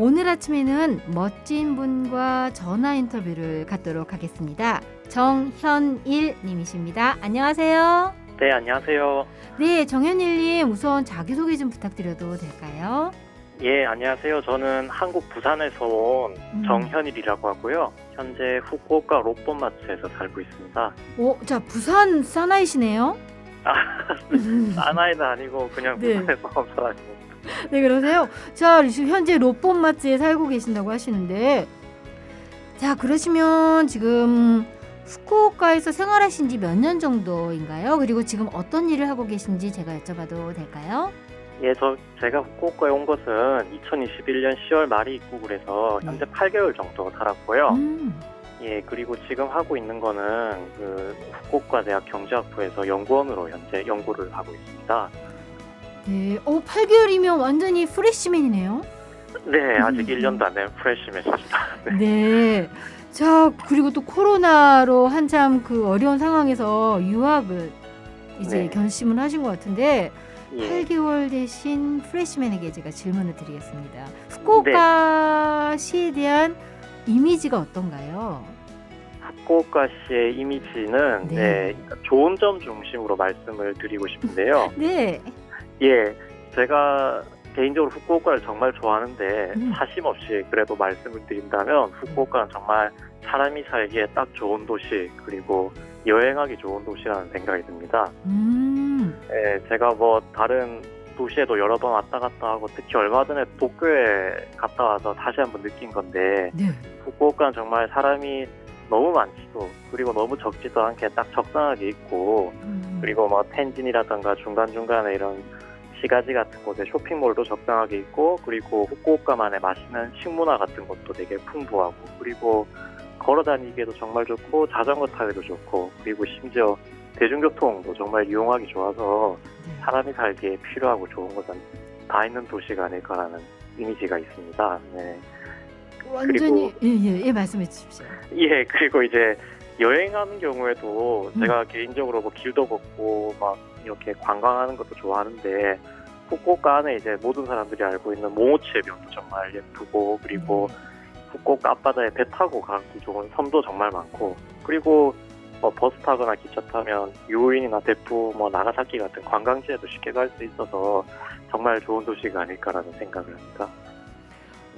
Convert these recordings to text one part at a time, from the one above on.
오늘 아침에는 멋진 분과 전화 인터뷰를 갖도록 하겠습니다. 정현일 님이십니다. 안녕하세요. 네, 안녕하세요. 네, 정현일 님 우선 자기소개 좀 부탁드려도 될까요? 예, 안녕하세요. 저는 한국 부산에서 온 음. 정현일이라고 하고요. 현재 후쿠오카 롯본마트에서 살고 있습니다. 오, 자, 부산 사나이시네요. 아, 사나이는 아니고 그냥 네. 부산에서 온 사람입니다. 네, 그러세요. 자, 지금 현재 롯본마트에 살고 계신다고 하시는데 자, 그러시면 지금 후쿠오카에서 생활하신 지 몇 년 정도인가요? 그리고 지금 어떤 일을 하고 계신지 제가 여쭤봐도 될까요? 예, 저 제가 후쿠오카에 온 것은 2021년 10월 말에 입국을 해서 현재 8개월 정도 살았고요. 음. 예, 그리고 지금 하고 있는 거는 그 후쿠오카 대학 경제학부에서 연구원으로 현재 연구를 하고 있습니다. 네. 어, 8개월이면 완전히 프레시맨이네요. 네, 아직 음. 1년도 안 된 프레시맨입니다. 네. 네. 자, 그리고 또 코로나로 한참 그 어려운 상황에서 유학을 이제 네. 결심을 하신 것 같은데 예. 8개월 대신 프레시맨에게 제가 질문을 드리겠습니다. 네. 후쿠오카시에 대한 이미지가 어떤가요? 후쿠오카 시의 이미지는 네. 네, 그러니까 좋은 점 중심으로 말씀을 드리고 싶은데요. 네. 예, 제가 개인적으로 후쿠오카를 정말 좋아하는데 음. 사심 없이 그래도 말씀을 드린다면 후쿠오카는 정말 사람이 살기에 딱 좋은 도시 그리고 여행하기 좋은 도시라는 생각이 듭니다. 음. 예, 제가 뭐 다른 도시에도 여러 번 왔다 갔다 하고 특히 얼마 전에 도쿄에 갔다 와서 다시 한번 느낀 건데 네. 후쿠오카는 정말 사람이 너무 많지도 그리고 너무 적지도 않게 딱 적당하게 있고 음. 그리고 뭐 텐진이라던가 중간중간에 이런 시가지 같은 곳에 쇼핑몰도 적당하게 있고 그리고 후쿠오카만의 맛있는 식문화 같은 것도 되게 풍부하고 그리고 걸어 다니기에도 정말 좋고 자전거 타기도 좋고 그리고 심지어 대중교통도 정말 이용하기 좋아서 네. 사람이 살기에 필요하고 좋은 것은 다 있는 도시가 아닐까라는 이미지가 있습니다. 네. 완전히 예예 예, 말씀해 주십시오. 예, 그리고 이제 여행하는 경우에도 음. 제가 개인적으로 뭐 길도 걷고 막 이렇게 관광하는 것도 좋아하는데 후쿠오카 안에 이제 모든 사람들이 알고 있는 모모치의 묘도 정말 예쁘고 그리고 후쿠오카 앞바다에 배 타고 가기 좋은 섬도 정말 많고 그리고 뭐 버스 타거나 기차 타면 유인이나 대푸 뭐 나가사키 같은 관광지에도 쉽게 갈 수 있어서 정말 좋은 도시가 아닐까라는 생각을 합니다.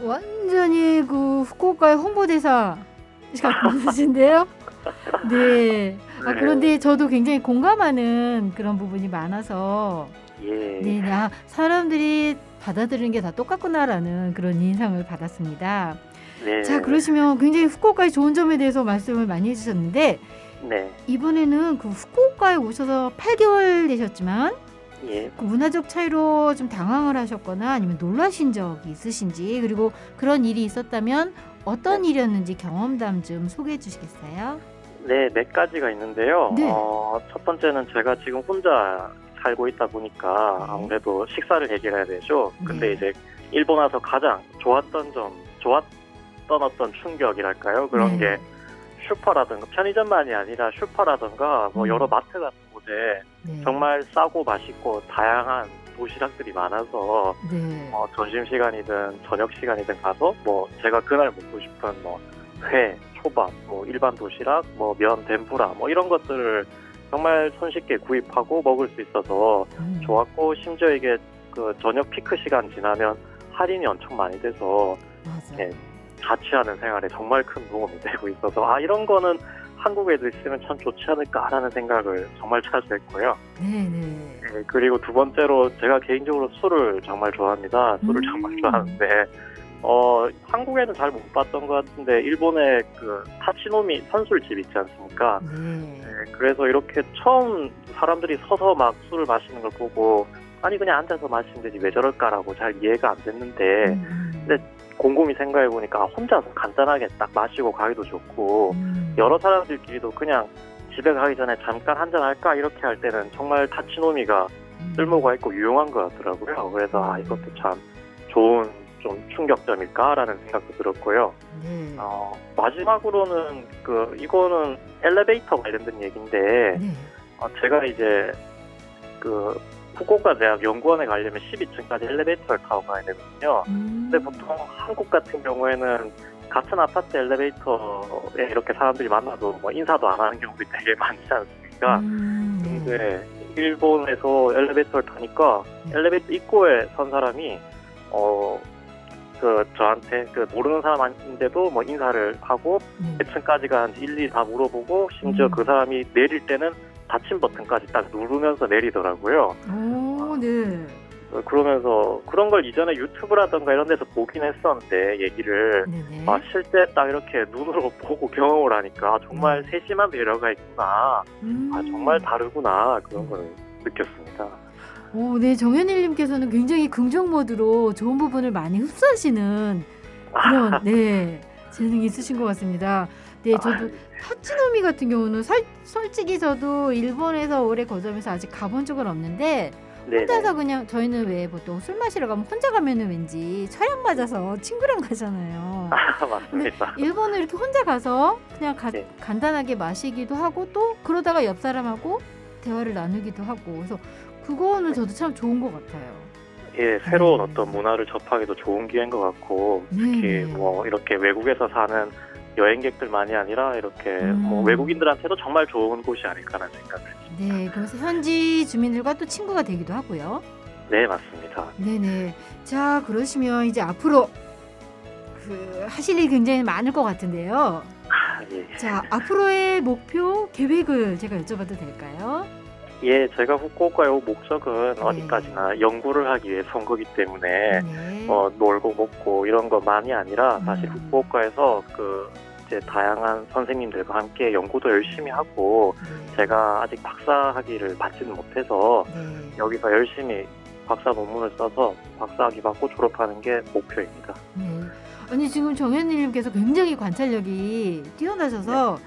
완전히 그 후쿠오카의 홍보대사 같으신데요. 네. 아, 네. 그런데 저도 굉장히 공감하는 그런 부분이 많아서 예. 네, 네. 아, 사람들이 받아들이는 게 다 똑같구나라는 그런 인상을 받았습니다. 네. 자, 그러시면 굉장히 후쿠오카의 좋은 점에 대해서 말씀을 많이 해주셨는데 네. 이번에는 그 후쿠오카에 오셔서 8개월 되셨지만 예. 그 문화적 차이로 좀 당황을 하셨거나 아니면 놀라신 적이 있으신지 그리고 그런 일이 있었다면 어떤 일이었는지 경험담 좀 소개해 주시겠어요? 네, 몇 가지가 있는데요. 네. 어, 첫 번째는 제가 지금 혼자 살고 있다 보니까 네. 아무래도 식사를 해결해야 되죠. 근데 네. 이제 일본 와서 가장 좋았던 점, 좋았던 어떤 충격이랄까요? 그런 네. 게 슈퍼라든가 편의점만이 아니라 슈퍼라든가 뭐 음. 여러 마트 같은 곳에 네. 정말 싸고 맛있고 다양한 도시락들이 많아서 네. 어, 점심 시간이든 저녁 시간이든 가서 뭐 제가 그날 먹고 싶은 뭐 회, 초밥, 뭐 일반 도시락, 뭐 면, 덴푸라 뭐 이런 것들을 정말 손쉽게 구입하고 먹을 수 있어서 음. 좋았고 심지어 이게 그 저녁 피크 시간 지나면 할인이 엄청 많이 돼서. 네. 자취하는 생활에 정말 큰 도움이 되고 있어서 아 이런 거는 한국에도 있으면 참 좋지 않을까라는 생각을 정말 자주 했고요. 네, 네. 네, 그리고 두 번째로 제가 개인적으로 술을 정말 좋아합니다. 술을 음. 정말 좋아하는데 어 한국에는 잘 못 봤던 것 같은데 일본에 그 타치노미 선술집 있지 않습니까? 네. 네, 그래서 이렇게 처음 사람들이 서서 막 술을 마시는 걸 보고 아니 그냥 앉아서 마시면 되지 왜 저럴까라고 잘 이해가 안 됐는데 음. 근데 곰곰이 생각해 보니까 혼자서 간단하게 딱 마시고 가기도 좋고 음. 여러 사람들끼리도 그냥 집에 가기 전에 잠깐 한잔 할까 이렇게 할 때는 정말 타치노미가 음. 쓸모가 있고 유용한 것 같더라고요. 그래서 아 이것도 참 좋은 좀 충격점일까라는 생각도 들었고요. 네. 어, 마지막으로는 그 이거는 엘리베이터 관련된 얘기인데 네. 어, 제가 이제 그 후쿠오카 대학 연구원에 가려면 12층까지 엘리베이터를 타고 가야 되거든요. 음. 근데 보통 한국 같은 경우에는 같은 아파트 엘리베이터에 이렇게 사람들이 만나도 뭐 인사도 안 하는 경우도 되게 많지 않습니까? 음, 네. 근데 일본에서 엘리베이터를 타니까 네. 엘리베이터 입구에 선 사람이 어. 그 저한테 그 모르는 사람인데도 뭐 인사를 하고 네. 몇 층까지 가는지 일일이 다 물어보고 심지어 음. 그 사람이 내릴 때는 닫힌 버튼까지 딱 누르면서 내리더라고요. 오, 네. 어, 그러면서 그런 걸 이전에 유튜브라던가 이런 데서 보긴 했었는데 얘기를 네네. 아, 실제 딱 이렇게 눈으로 보고 경험을 하니까 정말 네. 세심한 배려가 있구나. 음. 아, 정말 다르구나. 그런 걸 느꼈습니다. 오, 네. 정현일님께서는 굉장히 긍정 모드로 좋은 부분을 많이 흡수하시는 그런 네 재능이 있으신 것 같습니다. 네, 저도 타치노미 같은 경우는 살, 솔직히 저도 일본에서 오래 거점해서 아직 가본 적은 없는데 네. 혼자서 그냥 저희는 왜 보통 술 마시러 가면 혼자 가면은 왠지 처량 맞아서 친구랑 가잖아요. 아, 맞습니다. 일본은 이렇게 혼자 가서 그냥 가- 네. 간단하게 마시기도 하고 또 그러다가 옆 사람하고 대화를 나누기도 하고 그래서 그거는 저도 참 좋은 것 같아요. 예, 새로운 네. 어떤 문화를 접하기도 좋은 기회인 것 같고 네. 특히 뭐 이렇게 외국에서 사는 여행객들만이 아니라 이렇게 음. 뭐 외국인들한테도 정말 좋은 곳이 아닐까라는 생각을 했습니다. 네, 그래서 현지 주민들과 또 친구가 되기도 하고요. 네, 맞습니다. 네네. 자, 그러시면 이제 앞으로 그 하실 일이 굉장히 많을 것 같은데요. 아, 예. 자, 앞으로의 목표, 계획을 제가 여쭤봐도 될까요? 예, 제가 후쿠오카에 온 목적은 네. 어디까지나 연구를 하기 위해서 온 거기 때문에 네. 어, 놀고 먹고 이런 것만이 아니라 사실 음. 후쿠오카에서 그 이제 다양한 선생님들과 함께 연구도 열심히 하고 네. 제가 아직 박사 학위를 받지는 못해서 네. 여기서 열심히 박사 논문을 써서 박사 학위 받고 졸업하는 게 목표입니다. 네. 아니 지금 정현님께서 굉장히 관찰력이 뛰어나셔서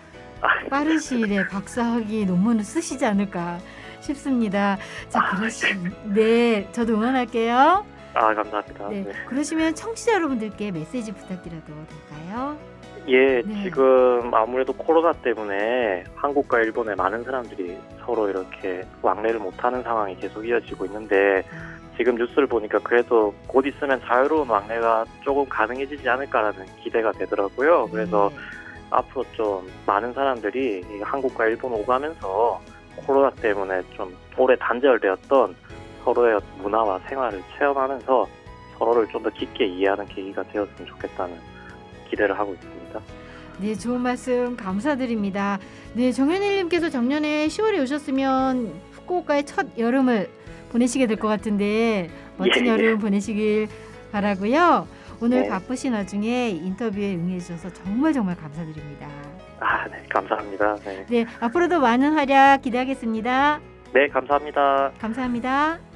아, 빠른 시일에 박사학위 논문을 쓰시지 않을까 싶습니다. 자, 아, 그러시, 네, 저도 응원할게요. 아 감사합니다. 네, 네. 그러시면 청취자 여러분들께 메시지 부탁드려도 될까요? 예, 네. 지금 아무래도 코로나 때문에 한국과 일본의 많은 사람들이 서로 이렇게 왕래를 못하는 상황이 계속 이어지고 있는데 지금 뉴스를 보니까 그래도 곧 있으면 자유로운 왕래가 조금 가능해지지 않을까라는 기대가 되더라고요. 그래서 네. 앞으로 좀 많은 사람들이 이 한국과 일본 오가면서 코로나 때문에 좀 오래 단절되었던 서로의 문화와 생활을 체험하면서 서로를 좀 더 깊게 이해하는 계기가 되었으면 좋겠다는 기대를 하고 있습니다. 네, 좋은 말씀 감사드립니다. 네, 정현일님께서 작년에 10월에 오셨으면 후쿠오카의 첫 여름을 보내시게 될 것 같은데 멋진 예, 예. 여름 보내시길 바라고요. 오늘 네. 바쁘신 와중에 인터뷰에 응해주셔서 정말 정말 감사드립니다. 아, 네, 감사합니다. 네, 네, 앞으로도 많은 활약 기대하겠습니다. 네 감사합니다. 감사합니다.